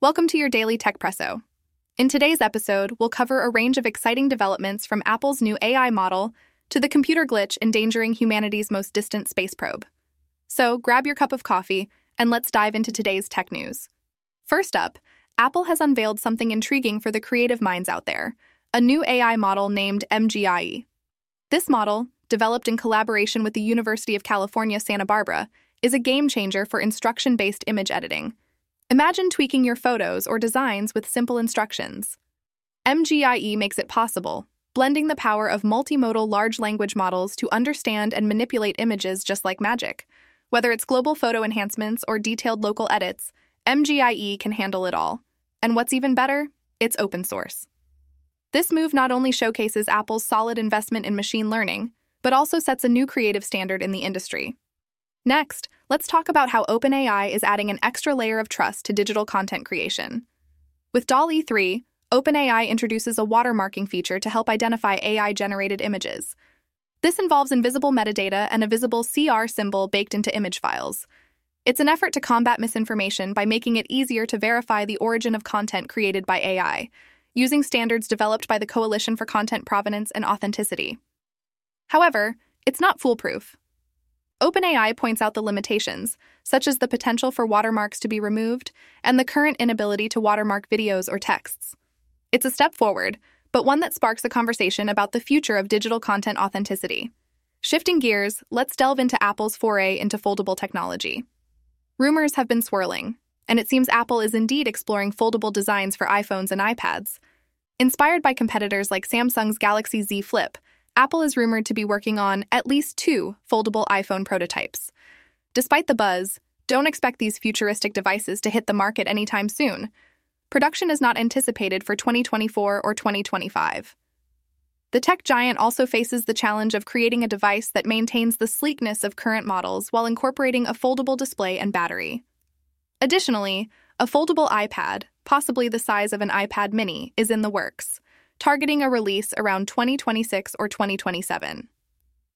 Welcome to your daily Techpresso. In today's episode, we'll cover a range of exciting developments from Apple's new AI model to the computer glitch endangering humanity's most distant space probe. So grab your cup of coffee and let's dive into today's tech news. First up, Apple has unveiled something intriguing for the creative minds out there a new AI model named MGIE. This model, developed in collaboration with the University of California, Santa Barbara, is a game changer for instruction based image editing Imagine tweaking your photos or designs with simple instructions. MGIE makes it possible, blending the power of multimodal large language models to understand and manipulate images just like magic. Whether it's global photo enhancements or detailed local edits, MGIE can handle it all. And what's even better, it's open source. This move not only showcases Apple's solid investment in machine learning, but also sets a new creative standard in the industry. Next, let's talk about how OpenAI is adding an extra layer of trust to digital content creation. With DALL-E 3, OpenAI introduces a watermarking feature to help identify AI generated images. This involves invisible metadata and a visible CR symbol baked into image files. It's an effort to combat misinformation by making it easier to verify the origin of content created by AI, using standards developed by the Coalition for Content Provenance and Authenticity. However, it's not foolproof. OpenAI points out the limitations, such as the potential for watermarks to be removed and the current inability to watermark videos or texts. It's a step forward, but one that sparks a conversation about the future of digital content authenticity. Shifting gears, let's delve into Apple's foray into foldable technology. Rumors have been swirling, and it seems Apple is indeed exploring foldable designs for iPhones and iPads. Inspired by competitors like Samsung's Galaxy Z Flip, Apple is rumored to be working on at least two foldable iPhone prototypes. Despite the buzz, don't expect these futuristic devices to hit the market anytime soon. Production is not anticipated for 2024 or 2025. The tech giant also faces the challenge of creating a device that maintains the sleekness of current models while incorporating a foldable display and battery. Additionally, a foldable iPad, possibly the size of an iPad mini, is in the works targeting a release around 2026 or 2027.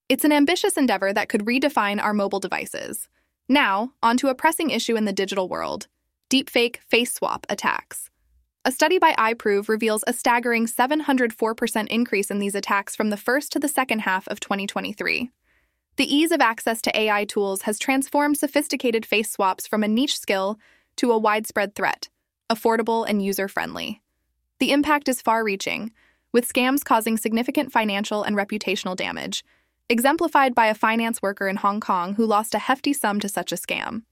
It's an ambitious endeavor that could redefine our mobile devices. Now, onto a pressing issue in the digital world deepfake face swap attacks. A study by iProov reveals a staggering 704% increase in these attacks from the first to the second half of 2023. The ease of access to AI tools has transformed sophisticated face swaps from a niche skill to a widespread threat, affordable and user friendly. The impact is far reaching, with scams causing significant financial and reputational damage, exemplified by a finance worker in Hong Kong who lost a hefty sum to such a scam.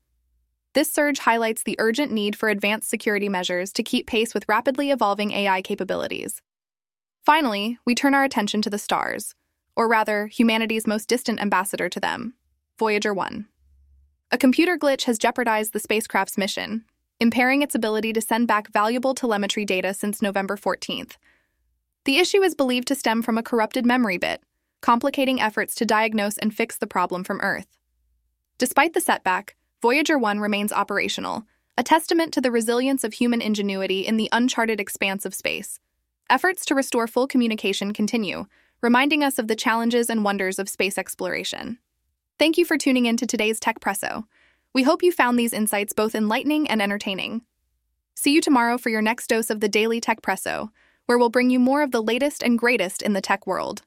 This surge highlights the urgent need for advanced security measures to keep pace with rapidly evolving AI capabilities. Finally, we turn our attention to the stars, or rather, humanity's most distant ambassador to them Voyager 1. A computer glitch has jeopardized the spacecraft's mission, impairing its ability to send back valuable telemetry data since November 14th. The issue is believed to stem from a corrupted memory bit, complicating efforts to diagnose and fix the problem from Earth. Despite the setback, Voyager 1 remains operational, a testament to the resilience of human ingenuity in the uncharted expanse of space. Efforts to restore full communication continue, reminding us of the challenges and wonders of space exploration. Thank you for tuning in to today's Techpresso. We hope you found these insights both enlightening and entertaining. See you tomorrow for your next dose of the Daily Techpresso, where we'll bring you more of the latest and greatest in the tech world.